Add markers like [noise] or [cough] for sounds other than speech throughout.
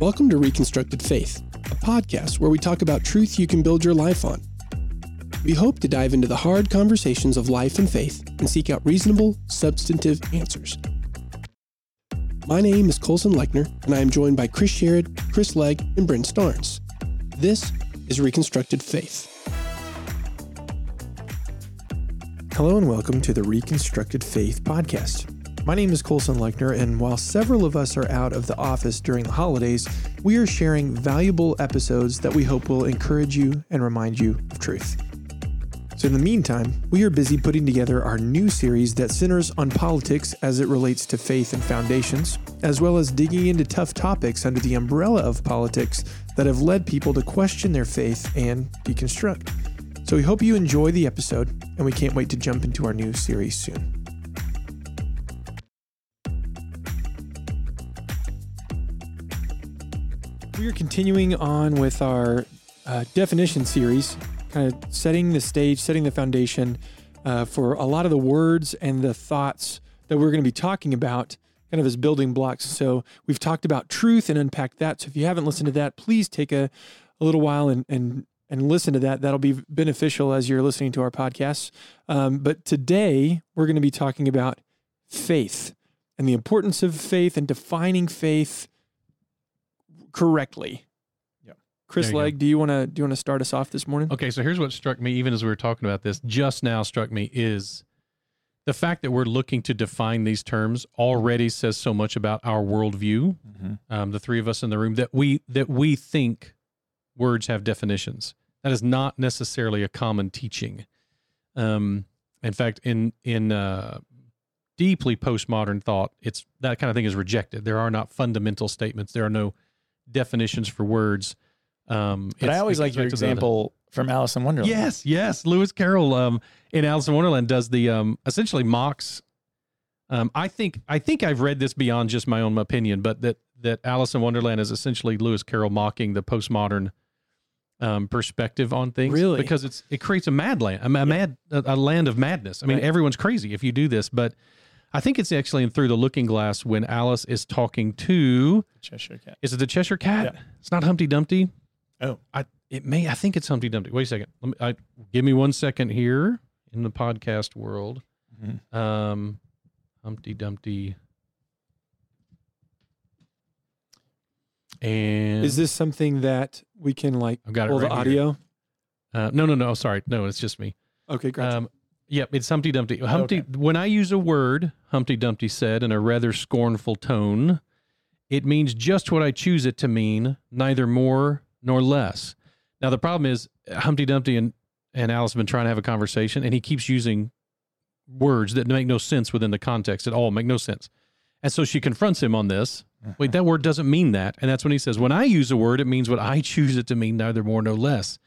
Welcome to Reconstructed Faith, a podcast where we talk about truth you can build your life on. We hope to dive into the hard conversations of life and faith and seek out reasonable, substantive answers. My name is Colson Lechner, and I am joined by Chris Sherrod, Chris Legg, and Brent Starnes. This is Reconstructed Faith. Hello and welcome to the Reconstructed Faith podcast. My name is Colson Lechner, and while several of us are out of the office during the holidays, we are sharing valuable episodes that we hope will encourage you and remind you of truth. So, in the meantime, we are busy putting together our new series that centers on politics as it relates to faith and foundations, as well as digging into tough topics under the umbrella of politics that have led people to question their faith and deconstruct. So, we hope you enjoy the episode, and we can't wait to jump into our new series soon. We are continuing on with our uh, definition series, kind of setting the stage, setting the foundation uh, for a lot of the words and the thoughts that we're going to be talking about, kind of as building blocks. So we've talked about truth and unpacked that. So if you haven't listened to that, please take a, a little while and, and and listen to that. That'll be beneficial as you're listening to our podcasts. Um, but today we're going to be talking about faith and the importance of faith and defining faith correctly. Yeah. Chris There you go. Do you want to do you want to start us off this morning? Okay, so here's what struck me, even as we were talking about this, just now struck me is the fact that we're looking to define these terms already says so much about our worldview. Um, the three of us in the room that we that we think words have definitions. That is not necessarily a common teaching. Um, in fact, in in uh, deeply postmodern thought, it's that kind of thing is rejected. There are not fundamental statements. There are no definitions for words. Um, But I always like your to the- example from Alice in Wonderland. Yes, yes. Lewis Carroll um, in Alice in Wonderland does the um, essentially mocks. Um, I think I think I've read this beyond just my own opinion, but that that Alice in Wonderland is essentially Lewis Carroll mocking the postmodern um, perspective on things. Really? because it's it creates a mad land, a, ma- mad a, a land of madness. I mean, Right. everyone's crazy if you do this, but I think it's actually in Through the Looking Glass when Alice is talking to Cheshire Cat. is it the Cheshire Cat? Yeah. It's not Humpty Dumpty. Oh. I it may I think it's Humpty Dumpty. Wait a second. Let me I give me one second here in the podcast world. Mhm. Um Humpty Dumpty. And Is this something that we can like I've got it pull the right here. audio? uh, no no no sorry no it's just me. Okay, great. Um, yep, it's Humpty Dumpty. Humpty. Okay. When I use a word, Humpty Dumpty said in a rather scornful tone, it means just what I choose it to mean, neither more nor less. Now the problem is Humpty Dumpty and and Alice have been trying to have a conversation, and he keeps using words that make no sense within the context at all, make no sense. And so she confronts him on this. Wait, [laughs] that word doesn't mean that. And that's when he says, When I use a word, it means what I choose it to mean, neither more nor less.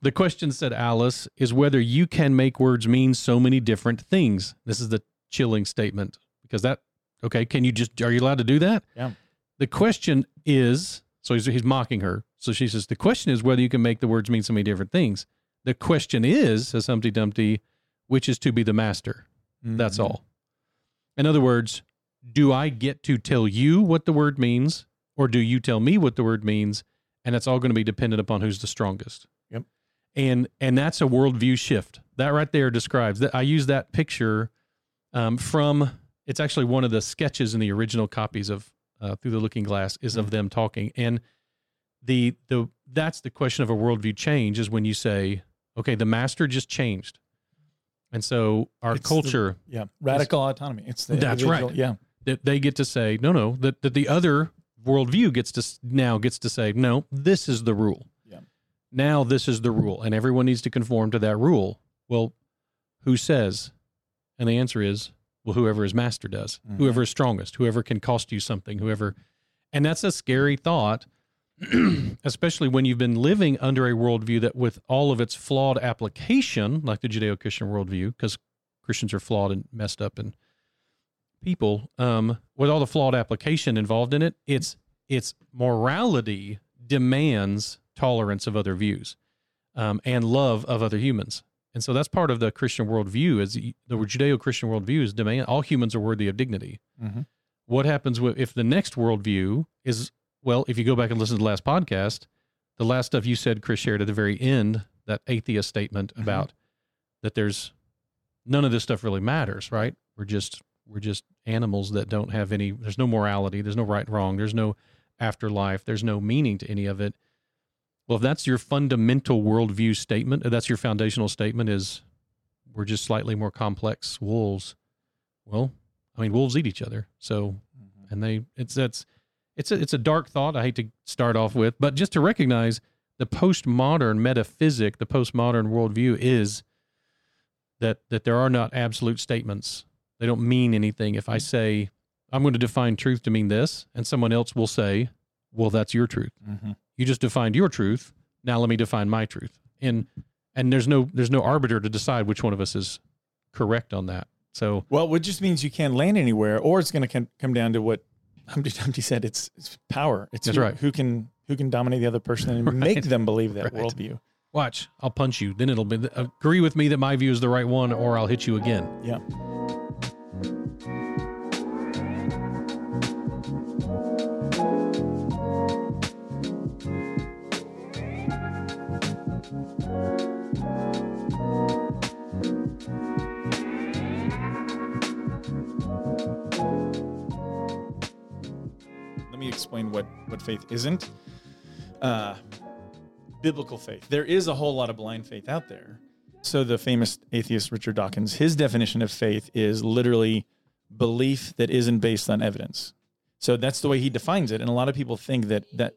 The question, said Alice, is whether you can make words mean so many different things. This is the chilling statement because that, okay, can you just, are you allowed to do that? Yeah. The question is, so he's, he's mocking her. So she says, the question is whether you can make the words mean so many different things. The question is, says Humpty Dumpty, which is to be the master. That's Mhm. all. In other words, do I get to tell you what the word means, or do you tell me what the word means? And it's all going to be dependent upon who's the strongest. And and that's a worldview shift. That right there describes that. I use that picture um, from. It's actually one of the sketches in the original copies of uh, Through the Looking Glass is of them talking. And the the that's the question of a worldview change is when you say, okay, the master just changed, and so our It's the- culture Yeah. Radical autonomy. It's the That's right. Yeah. that they get to say no no that, that the other worldview gets to now gets to say no this is the rule. Now this is the rule and everyone needs to conform to that rule well who says and the answer is well whoever is master does Mhm. whoever is strongest whoever can cost you something whoever and that's a scary thought [clears throat] especially when you've been living under a worldview that with all of its flawed application like the judeo-christian worldview because christians are flawed and messed up and people um, with all the flawed application involved in it it's it's morality demands tolerance of other views um, and love of other humans and so that's part of the christian worldview is the judeo-christian worldview is demand all humans are worthy of dignity Mhm. what happens if the next worldview is Well, if you go back and listen to the last podcast, the last stuff you said, Chris shared at the very end, that atheist statement Mhm. about that there's none of this stuff really matters, right? We're just we're just animals that don't have any there's no morality, there's no right and wrong, there's no afterlife, there's no meaning to any of it. Well, if that's your fundamental worldview statement, if that's your foundational statement is we're just slightly more complex wolves. Well, I mean, wolves eat each other. So mm-hmm. and they it's that's it's a it's a dark thought I hate to start off with, but just to recognize the postmodern metaphysic, the postmodern worldview is that that there are not absolute statements. They don't mean anything. If I mm-hmm. say I'm going to define truth to mean this, and someone else will say, "Well, that's your truth. Mhm. You just defined your truth. Now let me define my truth." And and there's no there's no arbiter to decide which one of us is correct on that. So Well, it just means you can't land anywhere, or it's going to come, come down to what Humpty Dumpty said. It's, it's power. It's That's who, right. Who can who can dominate the other person and [laughs] Right. make them believe that Right. worldview. watch, I'll punch you. Then it'll be agree with me that my view is the right one, or I'll hit you again. Yeah. Explain what what faith isn't. Uh, biblical faith. There is a whole lot of blind faith out there. So the famous atheist Richard Dawkins, his definition of faith is literally belief that isn't based on evidence. So that's the way he defines it, and a lot of people think that that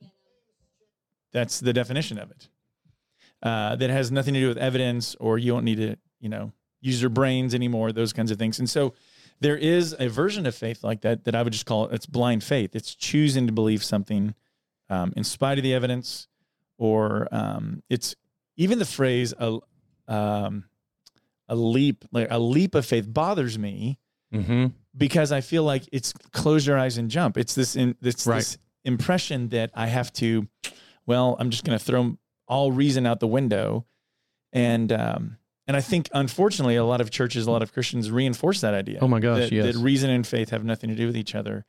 that's the definition of it. Uh, that has nothing to do with evidence, or you don't need to, you know, use your brains anymore. Those kinds of things. And so there is a version of faith like that that I would just call it. It's blind faith. It's choosing to believe something um, in spite of the evidence, or um, it's even the phrase a um, a leap like a leap of faith bothers me Mm-hmm. because I feel like it's close your eyes and jump. It's this in it's Right. this impression that I have to. Well, I'm just going to throw all reason out the window, and um, and I think unfortunately a lot of churches, a lot of Christians reinforce that idea. Oh my gosh, that, yes. that reason and faith have nothing to do with each other.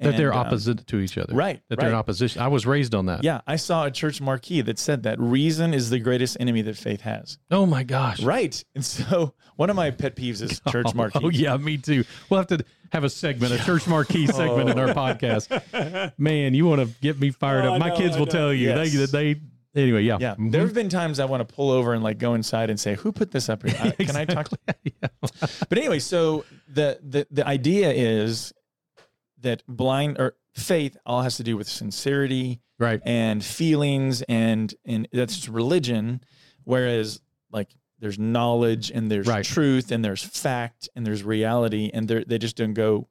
That they're And, um, opposite to each other. right? That they're in opposition. I was raised on that. Yeah, I saw a church marquee that said that reason is the greatest enemy that faith has. Oh my gosh. Right. And so [laughs] one of my pet peeves is [laughs] church marquee. Oh yeah, me too. We'll have to have a segment, a church marquee [laughs] segment in our podcast. Man, you want to get me fired Oh, up? My know, kids will tell you Yes. they that they. Anyway, yeah. Yeah, Mhm. there have been times I want to pull over and like go inside and say, "Who put this up here? I- [laughs] Can I talk?" [laughs] Yeah. But anyway, so the the the idea is that blind or faith all has to do with sincerity Right. and feelings and and that's just religion, whereas like there's knowledge and there's Right. truth and there's fact and there's reality and they they just don't go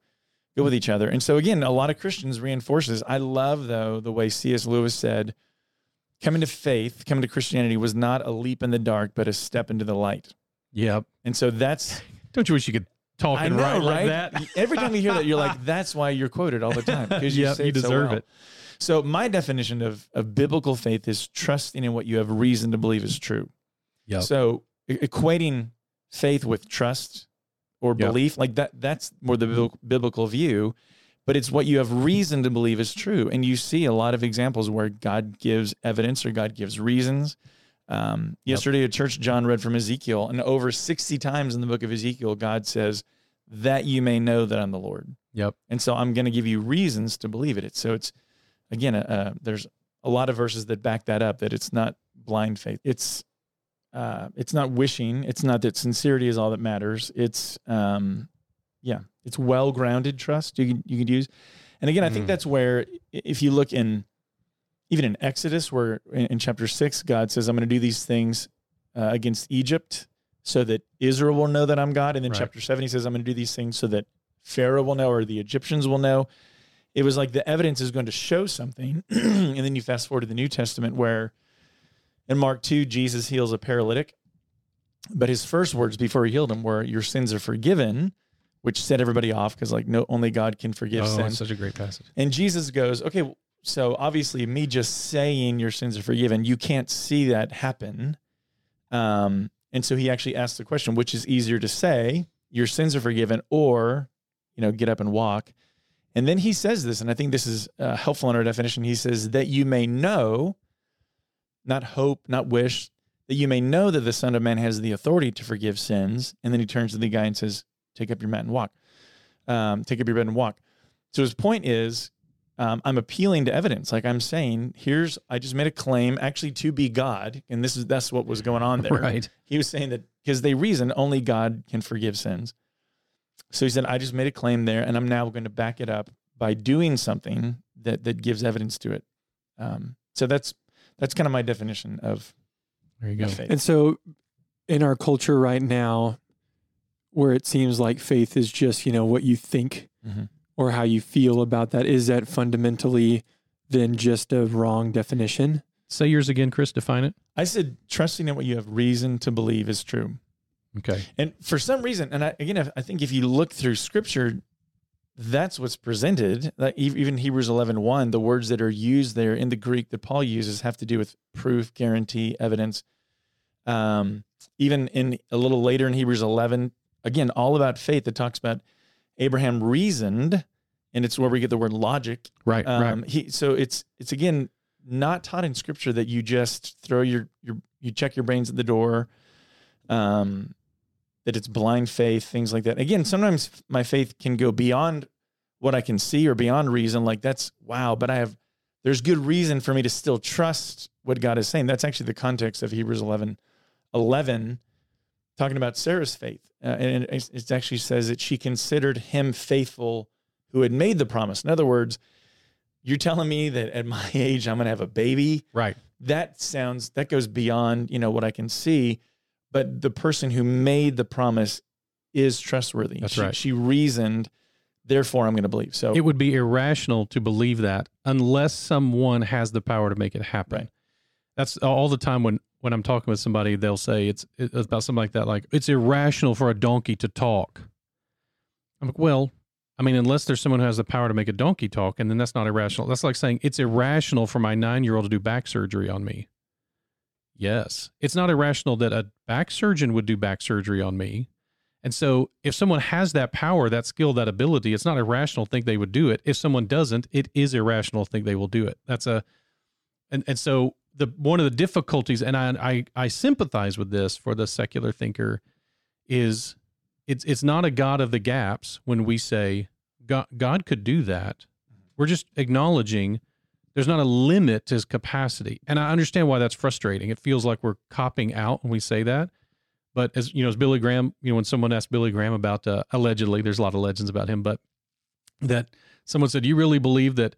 go with each other. And so again, a lot of Christians reinforce this. I love though the way C.S. Lewis said, coming to faith, coming to Christianity was not a leap in the dark, but a step into the light. Yep. And so that's [laughs] Don't you wish you could talk I and know, write like that? Every time you hear that, you're like, that's why you're quoted all the time because you [laughs] Yeah, say you it so deserve well. it. So my definition of, of biblical faith is trusting in what you have reason to believe is true. Yep. So equating faith with trust or Yep. belief, like that, that's more the biblical view. But it's what you have reason to believe is true. And you see a lot of examples where God gives evidence or God gives reasons. Um, yesterday at church, John read from Ezekiel, and over 60 times in the book of Ezekiel, God says, That you may know that I'm the Lord. Yep. And so I'm going to give you reasons to believe it. So it's again, uh, there's a lot of verses that back that up. That it's not blind faith. It's uh, it's not wishing. It's not that sincerity is all that matters. It's um, yeah, it's well grounded trust. You can you can use, and again, I think Mhm. that's where if you look in even in Exodus, where in, in chapter six, God says, "I'm going to do these things uh, against Egypt." So that Israel will know that I'm God. And then Right. chapter seven, he says, I'm going to do these things so that Pharaoh will know or the Egyptians will know. It was like the evidence is going to show something. [clears throat] and then you fast forward to the New Testament where in Mark 2, Jesus heals a paralytic. But his first words before he healed him were, Your sins are forgiven, which set everybody off because, like, no, only God can forgive oh, sin. such a great passage. And Jesus goes, Okay, so obviously, me just saying your sins are forgiven, you can't see that happen. Um, and so he actually asks the question, which is easier to say, your sins are forgiven, or, you know, get up and walk. And then he says this, and I think this is uh, helpful in our definition. He says, that you may know, not hope, not wish, that you may know that the Son of Man has the authority to forgive sins. And then he turns to the guy and says, take up your mat and walk. Um, take up your bed and walk. So his point is, um, I'm appealing to evidence. Like I'm saying, here's I just made a claim actually to be God, and this is that's what was going on there. Right. He was saying that because they reason only God can forgive sins. So he said, I just made a claim there, and I'm now going to back it up by doing something that that gives evidence to it. Um, so that's that's kind of my definition of, There you go. faith. And so in our culture right now, where it seems like faith is just, you know, what you think Mhm. or how you feel about that, is that fundamentally then just a wrong definition? Say yours again, Chris. Define it. I said trusting in what you have reason to believe is true. Okay. And for some reason, and I, again, if- I think if you look through scripture, that's what's presented. Like even Hebrews 11, 1, the words that are used there in the Greek that Paul uses have to do with proof, guarantee, evidence. Um, even in a little later in Hebrews 11, again, all about faith that talks about Abraham reasoned, and it's where we get the word logic. Right. Um, right. he, so it's it's again not taught in scripture that you just throw your your you check your brains at the door. Um, that it's blind faith, things like that. Again, sometimes my faith can go beyond what I can see or beyond reason. Like that's wow, but I have there's good reason for me to still trust what God is saying. That's actually the context of Hebrews 11, 11 talking about Sarah's faith. Uh, and it, it actually says that she considered him faithful who had made the promise. In other words, you're telling me that at my [laughs] age I'm going to have a baby. Right. That sounds that goes beyond you know what I can see, but the person who made the promise is trustworthy. That's she, right. She reasoned, therefore I'm going to believe. So It would be irrational to believe that unless someone has the power to make it happen. Right. That's all the time when when I'm talking with somebody, they'll say it's, it's about something like that, like it's irrational for a donkey to talk. I'm like, well, I mean, unless there's someone who has the power to make a donkey talk, and then that's not irrational. That's like saying it's irrational for my nine year old to do back surgery on me. Yes, it's not irrational that a back surgeon would do back surgery on me. And so, if someone has that power, that skill, that ability, it's not irrational to think they would do it. If someone doesn't, it is irrational to think they will do it. That's a, and and so the one of the difficulties, and I I, I sympathize with this for the secular thinker, is it's it's not a God of the gaps when we say God God could do that. We're just acknowledging there's not a limit to his capacity, and I understand why that's frustrating. It feels like we're copping out when we say that. But as you know, as Billy Graham, you know, when someone asked Billy Graham about uh, allegedly, there's a lot of legends about him, but that someone said, "You really believe that,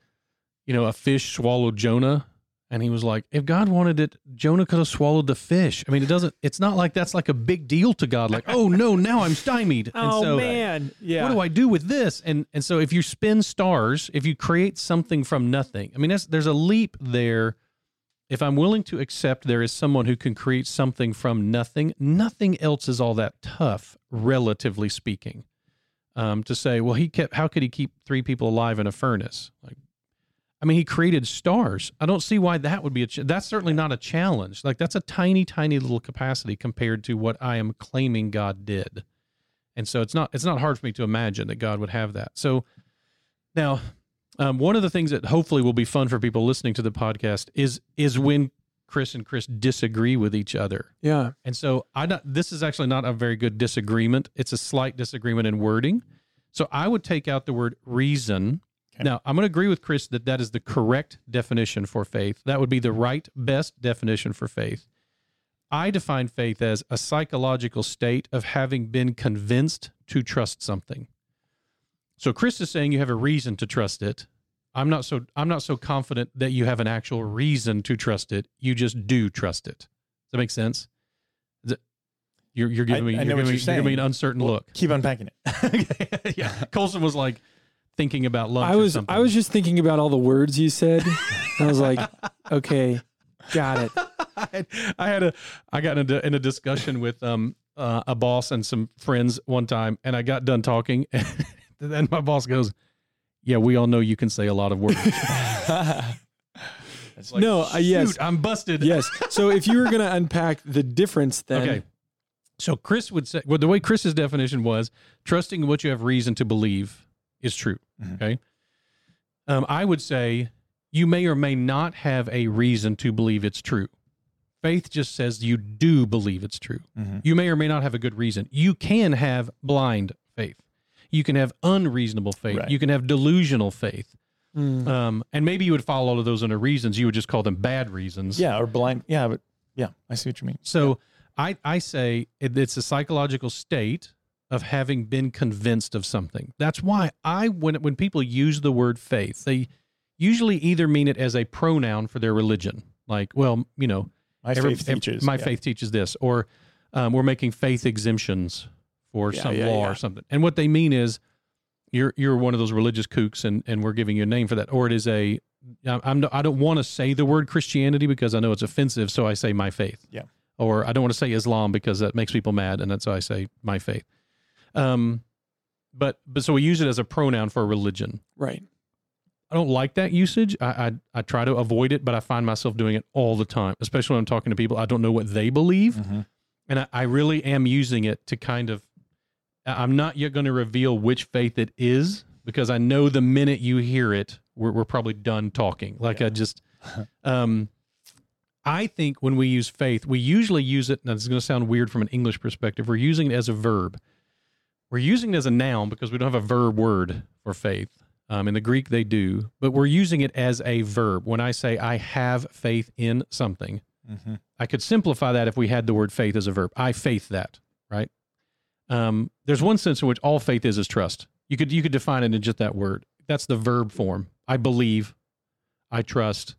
you know, a fish swallowed Jonah?" And he was like, "If God wanted it, Jonah could have swallowed the fish. I mean, it doesn't. It's not like that's like a big deal to God. Like, oh no, now I'm stymied. and Oh so, man, yeah. what do I do with this? And and so if you spin stars, if you create something from nothing, I mean, that's, there's a leap there. If I'm willing to accept there is someone who can create something from nothing, nothing else is all that tough, relatively speaking. Um, to say, well, he kept. How could he keep three people alive in a furnace? Like, I mean, he created stars. I don't see why that would be a. Ch- that's certainly not a challenge. Like that's a tiny, tiny little capacity compared to what I am claiming God did. And so it's not it's not hard for me to imagine that God would have that. So now, um, one of the things that hopefully will be fun for people listening to the podcast is is when Chris and Chris disagree with each other. yeah. And so I not this is actually not a very good disagreement. It's a slight disagreement in wording. So I would take out the word reason. Okay. Now, I'm going to agree with Chris that that is the correct definition for faith. That would be the right best definition for faith. I define faith as a psychological state of having been convinced to trust something. So Chris is saying you have a reason to trust it. I'm not so I'm not so confident that you have an actual reason to trust it. You just do trust it. Does that make sense? You're, you're giving I- me I you're giving, me- you're you're giving me an uncertain Well, look. keep unpacking it. [laughs] yeah, Colson was like thinking about lunch. I or was something. I was just thinking about all the words you said. I was like, [laughs] okay, got it. [laughs] I had, a I got in a, in a discussion with um uh, a boss and some friends one time, and I got done talking, [laughs] and then my boss goes, "Yeah, we all know you can say a lot of words." Like, no, uh, yes, I'm busted. yes. So if you were gonna unpack the difference, then Okay. So Chris would say, well, the way Chris's definition was, trusting in what you have reason to believe is true. Mhm. Okay. Um, I would say you may or may not have a reason to believe it's true. Faith just says you do believe it's true. Mhm. You may or may not have a good reason. You can have blind faith. You can have unreasonable faith. Right. You can have delusional faith. Mm. Um, and maybe you would follow all of those under reasons. You would just call them bad reasons. Yeah, or blind. Yeah, but yeah, I see what you mean. So I, I say it, it's a psychological state of having been convinced of something. That's why I when when people use the word faith, they usually either mean it as a pronoun for their religion, like, well, you know, My every- faith ev- teaches. my yeah. faith teaches this, or um, we're making faith exemptions for Yeah, some yeah, law or something. And what they mean is you're you're one of those religious kooks, and and we're giving you a name for that, or it is a I'm I'm no- I don't want to say the word Christianity because I know it's offensive, so I say my faith. Yeah. Or I don't want to say Islam because that makes people mad, and that's why I say my faith. Um, but but so we use it as a pronoun for religion. Right. I don't like that usage. I, I I try to avoid it, but I find myself doing it all the time, especially when I'm talking to people I don't know what they believe, Mhm. and I, I really am using it to kind of. I'm not yet going to reveal which faith it is because I know the minute you hear it, we're we're probably done talking. Like I just, [laughs] um, I think when we use faith, we usually use it. Now this is going to sound weird from an English perspective. We're using it as a verb. We're using it as a noun because we don't have a verb word for faith. Um, in the Greek, they do, but we're using it as a verb. When I say I have faith in something, Mhm. I could simplify that if we had the word faith as a verb. I faith that, right? Um, there's one sense in which all faith is is trust. You could you could define it in just that word. That's the verb form. I believe, I trust.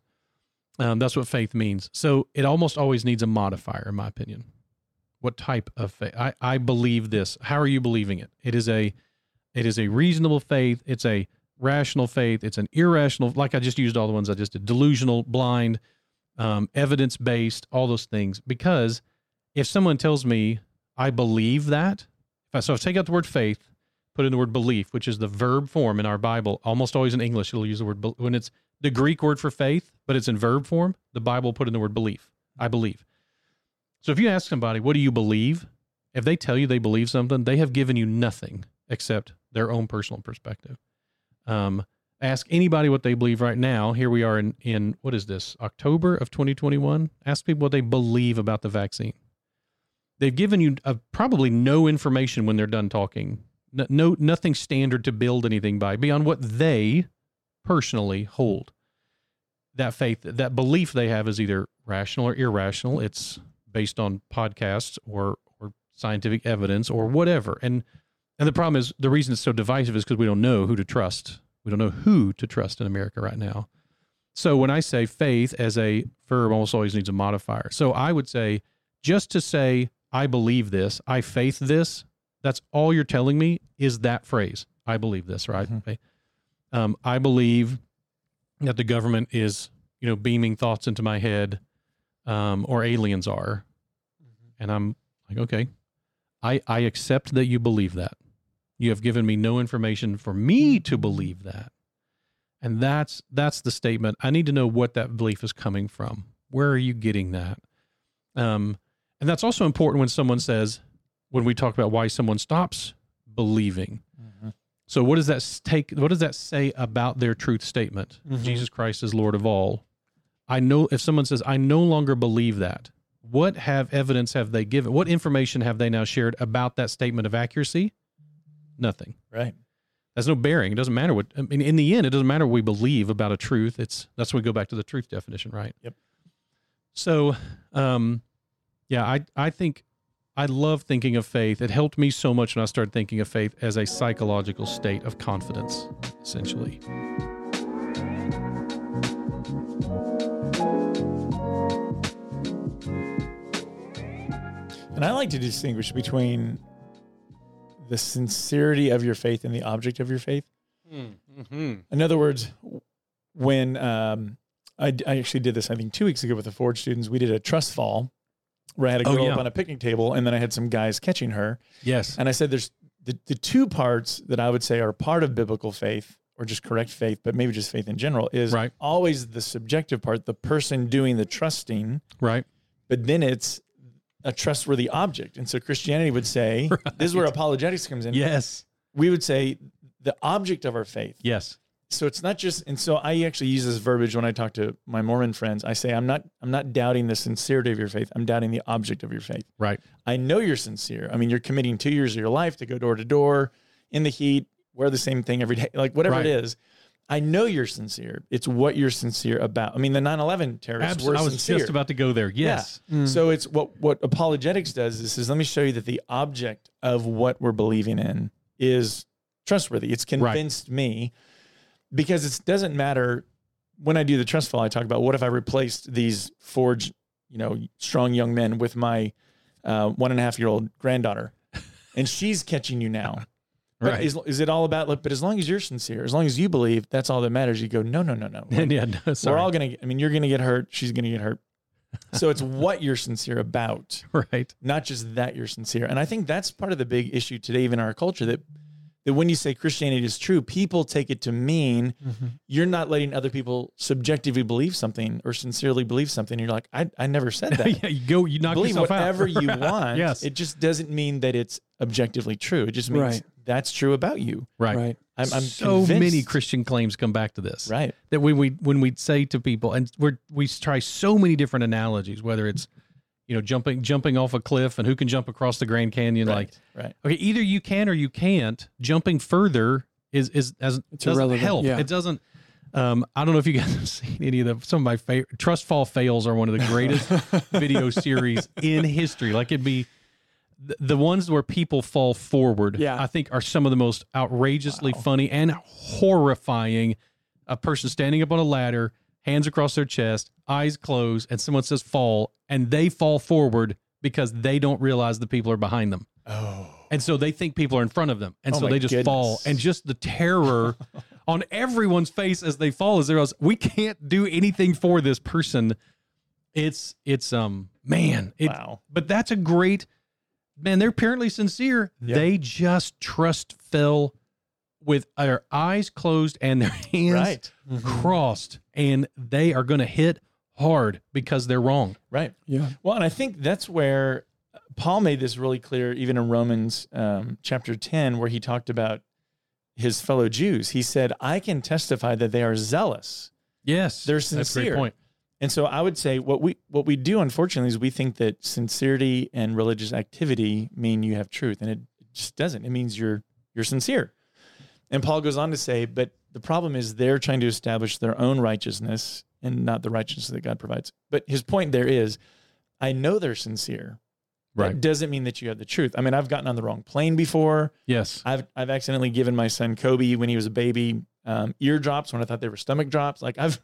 Um, that's what faith means. So it almost always needs a modifier, in my opinion. What type of faith? I, I believe this. How are you believing it? It is a it is a reasonable faith. It's a rational faith. It's an irrational, like I just used all the ones I just did, delusional, blind, um, evidence based, all those things. Because if someone tells me I believe that, if I, so if I take out the word faith, put in the word belief, which is the verb form in our Bible, almost always in English, it'll use the word, when it's the Greek word for faith, but it's in verb form, the Bible put in the word belief. I believe. So if you ask somebody, what do you believe? If they tell you they believe something, they have given you nothing except their own personal perspective. Um, ask anybody what they believe right now. Here we are in, in what is this, October of 2021? Ask people what they believe about the vaccine. They've given you uh, probably no information when they're done talking. No, no, nothing standard to build anything by beyond what they personally hold. That faith, that belief they have is either rational or irrational. It's based on podcasts or or scientific evidence or whatever. And and the problem is the reason it's so divisive is because we don't know who to trust. We don't know who to trust in America right now. So when I say faith as a verb almost always needs a modifier. So I would say just to say I believe this, I faith this, that's all you're telling me is that phrase. I believe this, right? Mhm. Okay. Um, I believe that the government is, you know, beaming thoughts into my head, um, or aliens are, and I'm like, okay, I I accept that you believe that. You have given me no information for me to believe that, and that's that's the statement. I need to know what that belief is coming from. Where are you getting that? Um, and that's also important when someone says, when we talk about why someone stops believing. Mhm. So what does that take? What does that say about their truth statement? Mhm. Jesus Christ is Lord of all. I know if someone says, I no longer believe that, what have evidence have they given? What information have they now shared about that statement of accuracy? Nothing. Right. That's no bearing. It doesn't matter what I mean. In the end, it doesn't matter what we believe about a truth. It's that's when we go back to the truth definition, right? Yep. So, um, yeah, I I think I love thinking of faith. It helped me so much when I started thinking of faith as a psychological state of confidence, essentially. And I like to distinguish between the sincerity of your faith and the object of your faith. Mm-hmm. In other words, when um, I, I actually did this, I think two weeks ago with the Ford students, we did a trust fall where I had a Oh, girl yeah. up on a picnic table and then I had some guys catching her. Yes. And I said, there's the, the two parts that I would say are part of biblical faith or just correct faith, but maybe just faith in general is Right. always the subjective part, the person doing the trusting, Right. but then it's a trustworthy object. And so Christianity would say, [laughs] this is where apologetics comes in. Yes. We would say the object of our faith Yes. so it's not just and so I actually use this verbiage when I talk to my Mormon friends. I say I'm not I'm not doubting the sincerity of your faith. I'm doubting the object of your faith. Right. I know you're sincere. I mean, you're committing 2 years of your life to go door to door in the heat, wear the same thing every day, like whatever Right. it is. I know you're sincere. It's what you're sincere about. I mean, the 9/11 terrorists Abs- were I was sincere. just about to go there. Yes. Mm. So it's what what apologetics does is, is let me show you that the object of what we're believing in is trustworthy. It's convinced me because it doesn't matter when I do the trust fall. I talk about what if I replaced these forged, you know, strong young men with my uh, one and a half year old granddaughter, and she's catching you now. But Right. is, is it all about? Look, but as long as you're sincere, as long as you believe, that's all that matters. You go, no, no, no, no. Like, [laughs] yeah. No, sorry. we're all gonna. I mean, you're gonna get hurt. She's gonna get hurt. [laughs] So it's what you're sincere about, right. not just that you're sincere. And I think that's part of the big issue today, even in our culture, that that when you say Christianity is true, people take it to mean Mhm. you're not letting other people subjectively believe something or sincerely believe something. You're like, I, I never said that. [laughs] yeah. You go. You knock believe yourself whatever out. you want. yes. It just doesn't mean that it's objectively true. It just means Right. That's true about you. right. Right. I'm, I'm so many Christian claims come back to this. Right. that when we when we say to people and we're we try so many different analogies whether it's you know jumping jumping off a cliff and who can jump across the grand canyon like right. Right. okay either you can or you can't jumping further is is as It's doesn't irrelevant, help yeah. it doesn't um i don't know if you guys [laughs] have seen any of the some of my favorite trust fall fails are one of the greatest [laughs] video series in history like it'd be the, ones where people fall forward Yeah. i think are some of the most outrageously Wow. funny and horrifying a person standing up on a ladder hands across their chest eyes closed and someone says fall and they fall forward because they don't realize the people are behind them Oh. and so they think people are in front of them and Oh so they just fall and just the terror [laughs] on everyone's face as they fall as they realize we can't do anything for this person it's it's um man it, wow. but that's a great man they're apparently sincere Yeah. they just trust fell with their eyes closed and their [laughs] hands Right. Mm-hmm. crossed and they are going to hit hard because they're wrong Right. Yeah. Well, and I think that's where Paul made this really clear, even in Romans um, chapter 10, where he talked about his fellow Jews. He said, I can testify that they are zealous. yes They're sincere. that's a great point And so I would say what we what we do, unfortunately, is we think that sincerity and religious activity mean you have truth. And it just doesn't. It means you're you're sincere. And Paul goes on to say, but the problem is they're trying to establish their own righteousness and not the righteousness that God provides. But his point there is, I know they're sincere. right That doesn't mean that you have the truth. I mean, I've gotten on the wrong plane before. yes I've I've accidentally given my son Kobe when he was a baby um, ear drops when I thought they were stomach drops. Like I've,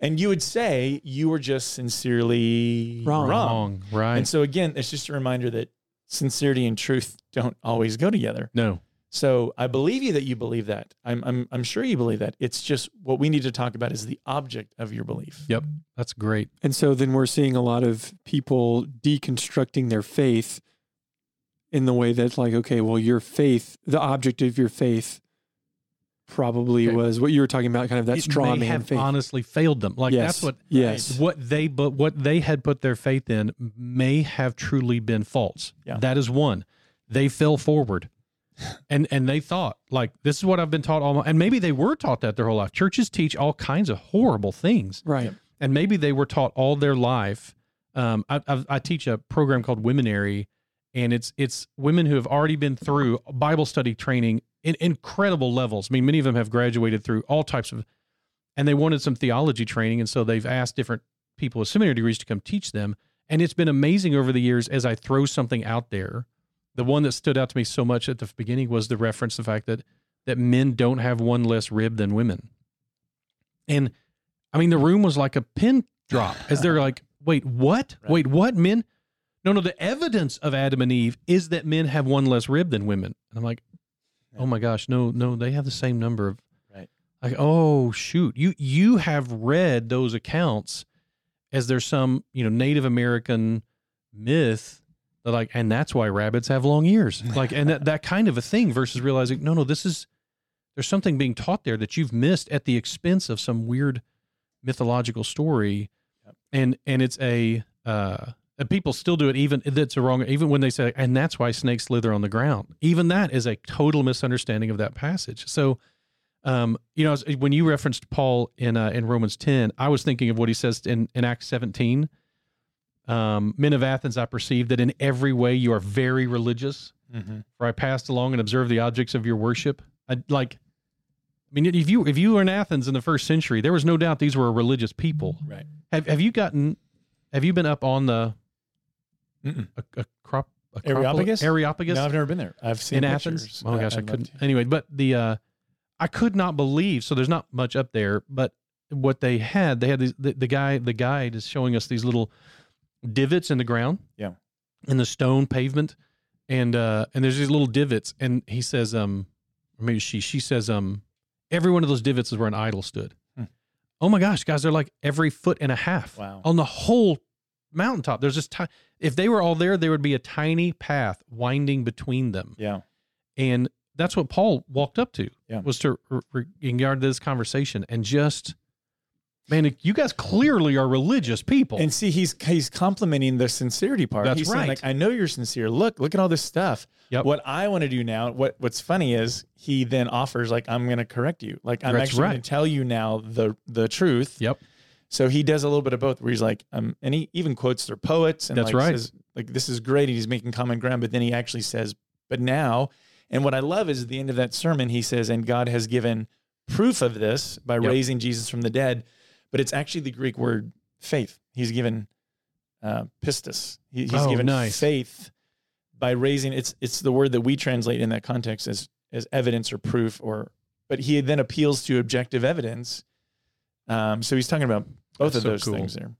and you would say you were just sincerely Wrong. wrong right And so again, it's just a reminder that sincerity and truth don't always go together. no So I believe you that you believe that. I'm I'm I'm sure you believe that. It's just what we need to talk about is the object of your belief. Yep. That's great. And so then we're seeing a lot of people deconstructing their faith in the way that's like, okay, well, your faith, the object of your faith probably Okay. was what you were talking about, kind of that It straw may man have faith. honestly failed them. Like yes. that's what yes. what they but what they had put their faith in may have truly been false. Yeah. That is one. They fell forward. And and they thought like this is what I've been taught all my and maybe they were taught that their whole life. Churches teach all kinds of horrible things. Right. and maybe they were taught all their life. Um, I, I, I teach a program called Womenary, and it's it's women who have already been through Bible study training in incredible levels. I mean, many of them have graduated through all types of, and they wanted some theology training, and so they've asked different people with seminary degrees to come teach them. And it's been amazing over the years as I throw something out there. The one that stood out to me so much at the beginning was the reference the fact that that men don't have one less rib than women. And I mean, the room was like a pin drop as they're [laughs] like, wait, what? Right. Wait, what? Men? No, no, the evidence of Adam and Eve is that men have one less rib than women. And I'm like, oh my gosh, no, no, they have the same number of Right. like, oh shoot. You you have read those accounts as there's some, you know, Native American myth that like, and that's why rabbits have long ears. [laughs] Like, and that, that kind of a thing versus realizing, no, no, this is there's something being taught there that you've missed at the expense of some weird mythological story and and it's a uh and people still do it even that's a wrong even when they say and that's why snakes slither on the ground even that is a total misunderstanding of that passage so Um, you know, when you referenced Paul in uh, in Romans ten, I was thinking of what he says in in Acts seventeen. Um, Men of Athens, I perceive that in every way you are very religious. Mhm. For I passed along and observed the objects of your worship. I, like, I mean, if you if you were in Athens in the first century, there was no doubt these were a religious people. Right. Have Have you gotten? Have you been up on the Mm-mm. a, a crop? Areopagus? Areopagus No, I've never been there. I've seen in pictures. Athens. Oh gosh, I, I'd couldn't. to. Anyway, but the uh, I could not believe. So there's not much up there, but what they had, they had these. The, the guy, the guide is showing us these little divots in the ground. Yeah. In the stone pavement, and uh, and there's these little divots, and he says, um, or maybe she, she says, um, every one of those divots is where an idol stood. Hmm. Oh my gosh, guys, they're like every foot and a half Wow. on the whole mountaintop. There's this ti- if they were all there, there would be a tiny path winding between them. Yeah. And that's what Paul walked up to Yeah. was to re- re- regard this conversation and just, man, you guys clearly are religious people. And see, he's he's complimenting the sincerity part. That's he's saying, right. like, I know you're sincere. Look, look at all this stuff. Yep. What I want to do now, what what's funny is he then offers, like, I'm gonna correct you. Like I'm That's actually gonna tell you now the the truth. Yep. So he does a little bit of both where he's like, um, and he even quotes their poets and That's like right. says, like, this is great. And he's making common ground, but then he actually says, but now, and what I love is at the end of that sermon, he says, and God has given proof of this by Yep. raising Jesus from the dead. But it's actually the Greek word faith. He's given uh, pistis. He, he's Oh, given nice. faith by raising. It's it's the word that we translate in that context as as evidence or proof or. But he then appeals to objective evidence. Um, so he's talking about both That's of so those cool. things there.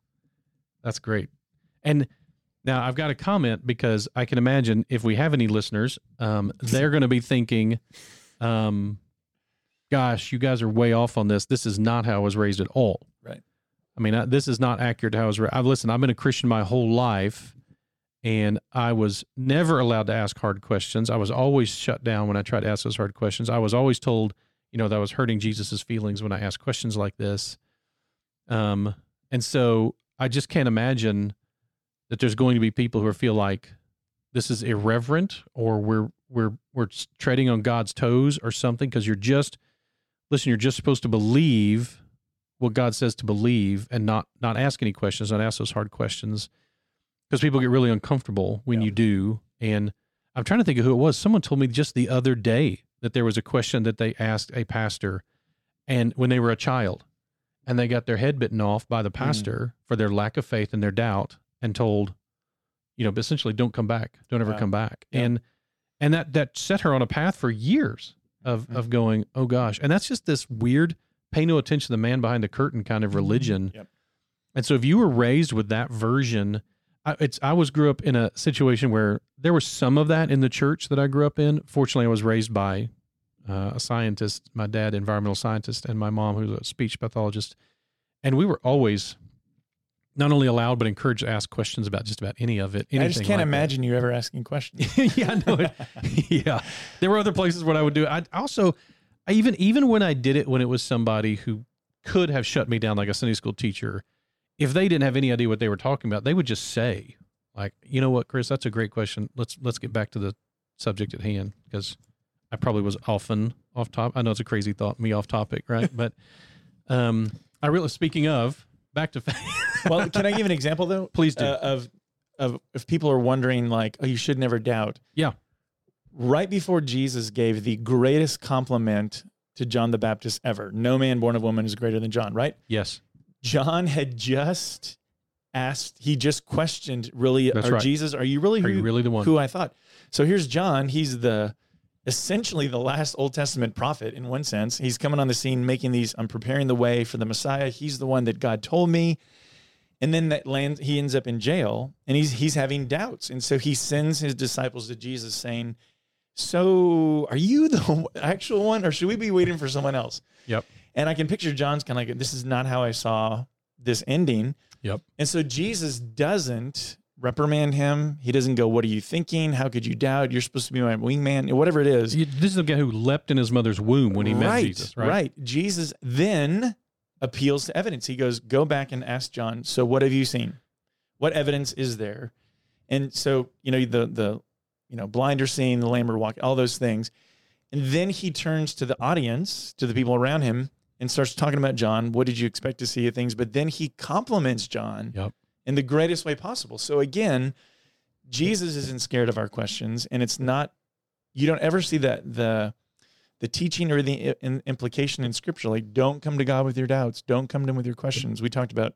That's great. And now I've got a comment because I can imagine if we have any listeners, um, they're going to be thinking, um, gosh, you guys are way off on this. This is not how I was raised at all. Right. I mean, I, this is not accurate to how I was raised. I've listened, I've been a Christian my whole life and I was never allowed to ask hard questions. I was always shut down when I tried to ask those hard questions. I was always told, you know, that I was hurting Jesus's feelings when I asked questions like this. Um, and so I just can't imagine that there's going to be people who feel like this is irreverent or we're we're we're treading on God's toes or something because you're just listen, you're just supposed to believe what God says to believe and not not ask any questions, not ask those hard questions because people get really uncomfortable when Yeah. you do. And I'm trying to think of who it was. Someone told me just the other day that there was a question that they asked a pastor and when they were a child and they got their head bitten off by the pastor for their lack of faith and their doubt and told you know essentially don't come back don't ever Wow. come back Yep. and and that that set her on a path for years of Mhm. of going oh gosh and that's just this weird pay no attention to the man behind the curtain kind of religion Yep. and so if you were raised with that version I, it's I was grew up in a situation where there was some of that in the church that I grew up in. Fortunately, I was raised by uh, a scientist, my dad, environmental scientist, and my mom, who's a speech pathologist, and we were always not only allowed but encouraged to ask questions about just about any of it. I just can't like that. imagine you ever asking questions. [laughs] yeah, I know it. [laughs] yeah, there were other places where I would do it. I also, I even even when I did it when it was somebody who could have shut me down, like a Sunday school teacher, if they didn't have any idea what they were talking about, they would just say, like, you know what, Chris, that's a great question. Let's let's get back to the subject at hand because I probably was often off top. I know it's a crazy thought, me off topic, right? but um, I really, speaking of, back to [laughs] well, can I give an example though? Please do. Uh, of of if people are wondering, like, oh, you should never doubt. Yeah. Right before Jesus gave the greatest compliment to John the Baptist ever, no man born of woman is greater than John. Right? yes, John had just asked. He just questioned, really, That's are right. Jesus? Are you really are who, you really the one? who I thought? So here's John. He's the essentially the last Old Testament prophet in one sense. He's coming on the scene, making these. I'm preparing the way for the Messiah. He's the one that God told me. And then that lands. He ends up in jail, and he's he's having doubts, and so he sends his disciples to Jesus, saying, "So, are you the [laughs] actual one, or should we be waiting for someone else?" Yep. And I can picture John's kind of like, "This is not how I saw this ending." Yep. And so Jesus doesn't reprimand him. He doesn't go, What are you thinking? How could you doubt? You're supposed to be my wingman, whatever it is. This is the guy who leapt in his mother's womb when he met Jesus, right? Right. Jesus then appeals to evidence. He goes, Go back and ask John, So what have you seen? What evidence is there? And so, you know, the the you know, blind are seeing, the lame are walking, all those things. And then he turns to the audience, to the people around him, and starts talking about John. What did you expect to see of things? But then he compliments John Yep. in the greatest way possible. So again, Jesus isn't scared of our questions, and it's not. You don't ever see that the the teaching or the i- implication in Scripture, like don't come to God with your doubts, don't come to Him with your questions. We talked about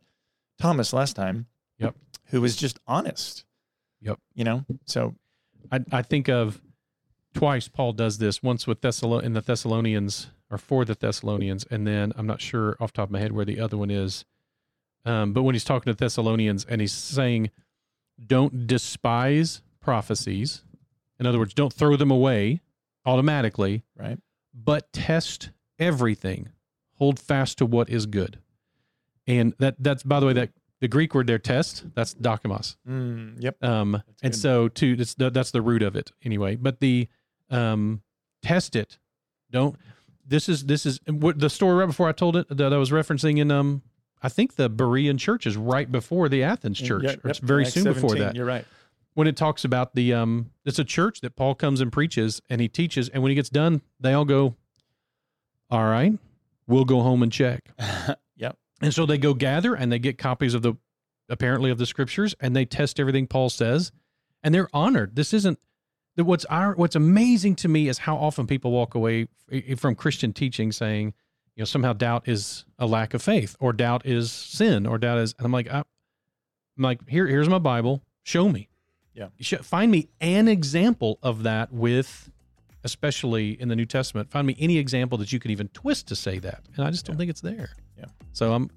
Thomas last time. Yep. Who was just honest. Yep. You know. So I, I think of twice Paul does this. Once with Thessalon in the Thessalonians or for the Thessalonians, and then I'm not sure off the top of my head where the other one is. Um, but when he's talking to Thessalonians and he's saying, "Don't despise prophecies," in other words, don't throw them away automatically, right. but test everything. Hold fast to what is good. And that that's by the way that the Greek word there test that's dokimos. Mm, yep. Um, and so to that's the, that's the root of it anyway. But the um, test it. Don't. This is this is what the story right before I told it that I was referencing in um I think the Berean church is right before the Athens church. Yep, yep. very soon before that You're right. when it talks about the um it's a church that Paul comes and preaches and he teaches and when he gets done they all go all right we'll go home and check [laughs] yep. and so they go gather and they get copies of the apparently of the scriptures and they test everything Paul says and they're honored this isn't that what's our what's amazing to me is how often people walk away from Christian teaching saying you know somehow doubt is a lack of faith or doubt is sin or doubt is and I'm like I, I'm like here here's my Bible show me Yeah. find me an example of that with especially in the New Testament find me any example that you can even twist to say that and I just don't Yeah. think it's there Yeah. so I'm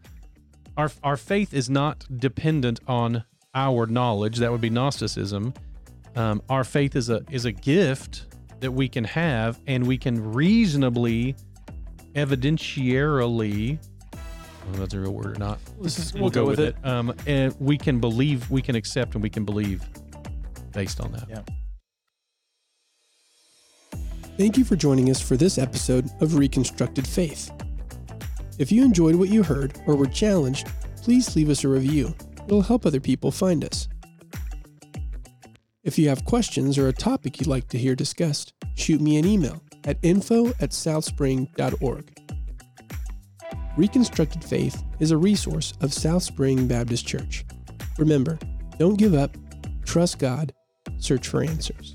our our faith is not dependent on our knowledge that would be gnosticism um, our faith is a is a gift that we can have and we can reasonably evidentiarily I don't know if that's a real word or not This is, we'll, go, with it, Um, and we can believe we can accept and we can believe based on that Yeah. Thank you for joining us for this episode of Reconstructed Faith. If you enjoyed what you heard or were challenged, please leave us a review. It'll help other people find us. If you have questions or a topic you'd like to hear discussed, shoot me an email at info at southspring.org. Reconstructed Faith is a resource of South Spring Baptist Church. Remember, don't give up, trust God, search for answers.